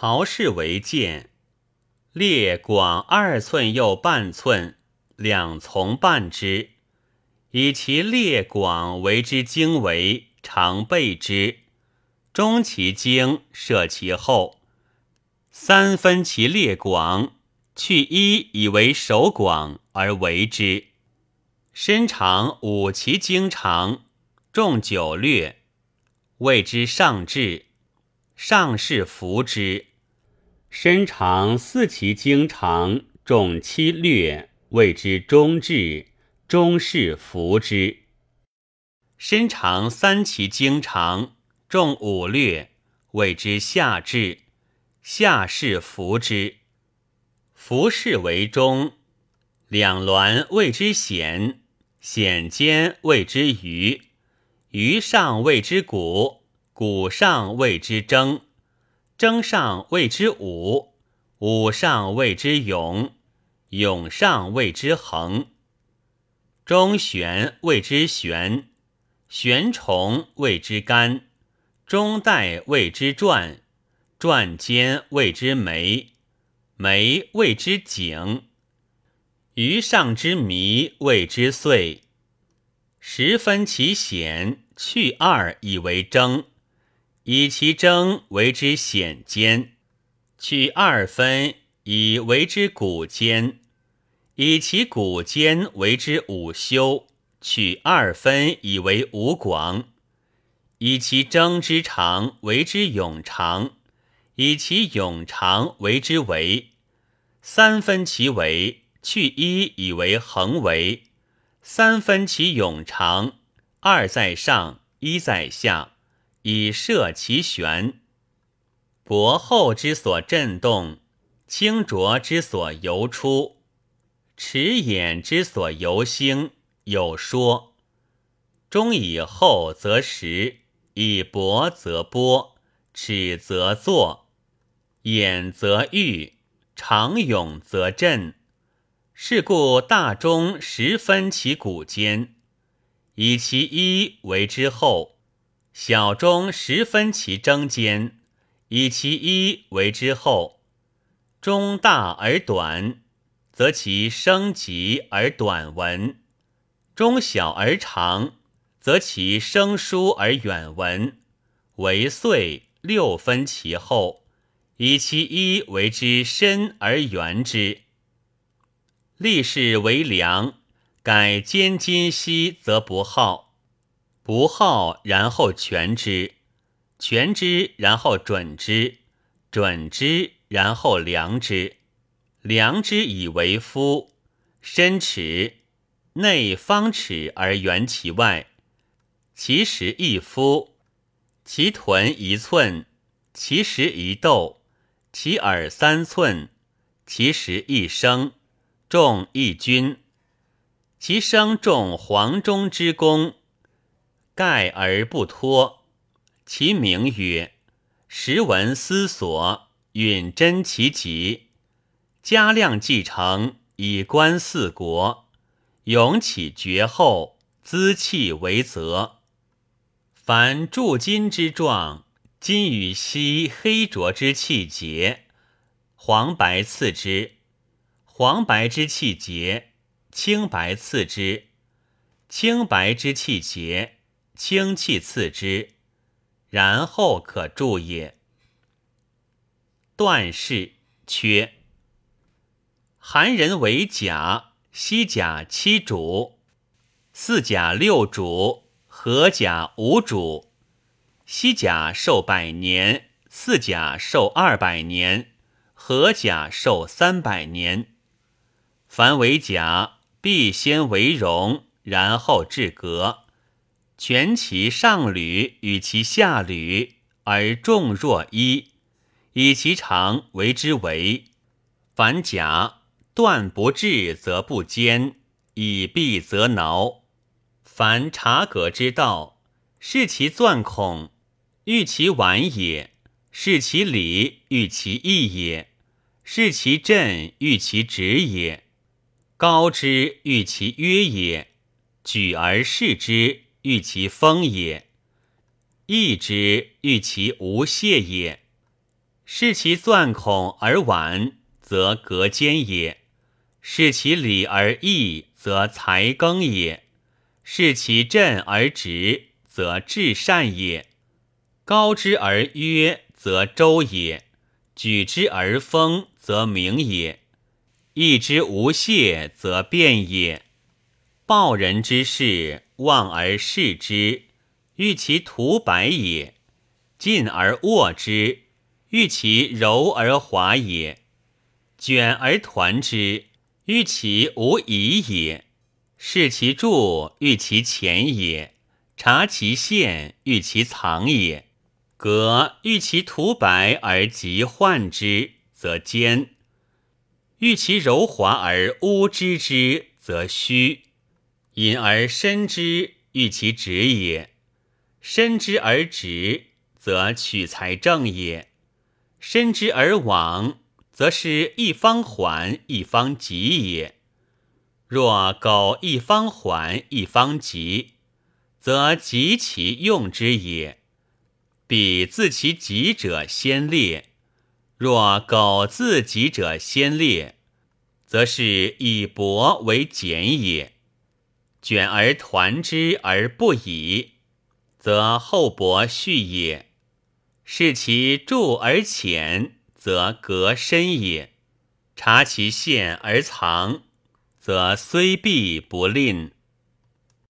陶氏为剑，裂广二寸又半寸，两从半之，以其裂广为之经为，常备之。中其经，设其后，三分其裂广，去一以为手广而为之。身长五其经长，重九略，谓之上至。上士服之。身长四其经长，重七略，谓之中至。中士服之。身长三其经长。重五略，谓之下至；下士服之。服饰为中，两鸾谓之险，险间谓之鱼，鱼上谓之鼓，鼓上谓之征，征上谓之武，武上谓之勇，勇上谓之恒。中玄谓之玄，玄虫谓之干。中带谓之转，转间谓之眉，眉谓之井，余上之弥谓之岁。十分其险，去二以为争，以其征为之显间，去二分以为之古间，以其古间为之午休，取二分以为五广。以其征之长为之永长，以其永长为之围。三分其围，去一以为横围。三分其永长，二在上，一在下，以设其旋。薄厚之所震动，清浊之所游出，迟眼之所游兴，有说。中以厚则实。以薄则波，尺则作，眼则欲，长勇则振。是故大中十分其骨间，以其一为之后；小中十分其征间，以其一为之厚。中大而短，则其生急而短文；中小而长。则其生疏而远闻，为岁六分其后，以其一为之深而圆之。立事为良，改兼今兮则不好，不好然后全之，全之然后准之，准之然后量之，量之以为夫。深尺，内方尺而圆其外。其实一夫，其臀一寸，其实一斗，其耳三寸，其实一升，重一君。其生重黄中之功，盖而不脱。其名曰时闻思索，允真其极。加量继承，以观四国。勇起绝后，资气为泽。凡铸金之状，金与锡黑浊之气节，黄白次之；黄白之气节，青白次之；青白之气节，清气次之。然后可助也。断事缺。韩人为甲，西甲七主，四甲六主。合甲五主，西甲寿百年，四甲寿二百年，合甲寿三百年。凡为甲，必先为荣，然后至革，全其上履与其下履，而重若一，以其长为之为。凡甲断不至，则不坚；以闭则挠。凡察革之道，视其钻孔，欲其晚也；视其理，欲其义也；视其振，欲其直也；高之，欲其约也；举而视之，欲其丰也；义之，欲其无懈也。视其钻孔而晚，则隔间也；视其理而易，则才更也；视其振而直，则至善也。高之而约，则周也；举之而丰，则明也；义之无懈，则变也。报人之事，望而视之，欲其图白也；近而握之，欲其柔而滑也；卷而团之，欲其无疑也；视其助，欲其前也；察其现，欲其藏也。革欲其涂白而即患之，则坚；欲其柔滑而污之之，则虚。隐而深之，欲其直也；深之而直，则取材正也；深之而往，则是一方缓，一方急也。若苟一方缓，一方急，则急其用之也。彼自其急者先裂，若苟自急者先裂，则是以薄为简也。卷而团之而不已，则厚薄续也；视其著而浅，则隔深也；察其陷而藏，则虽必不吝。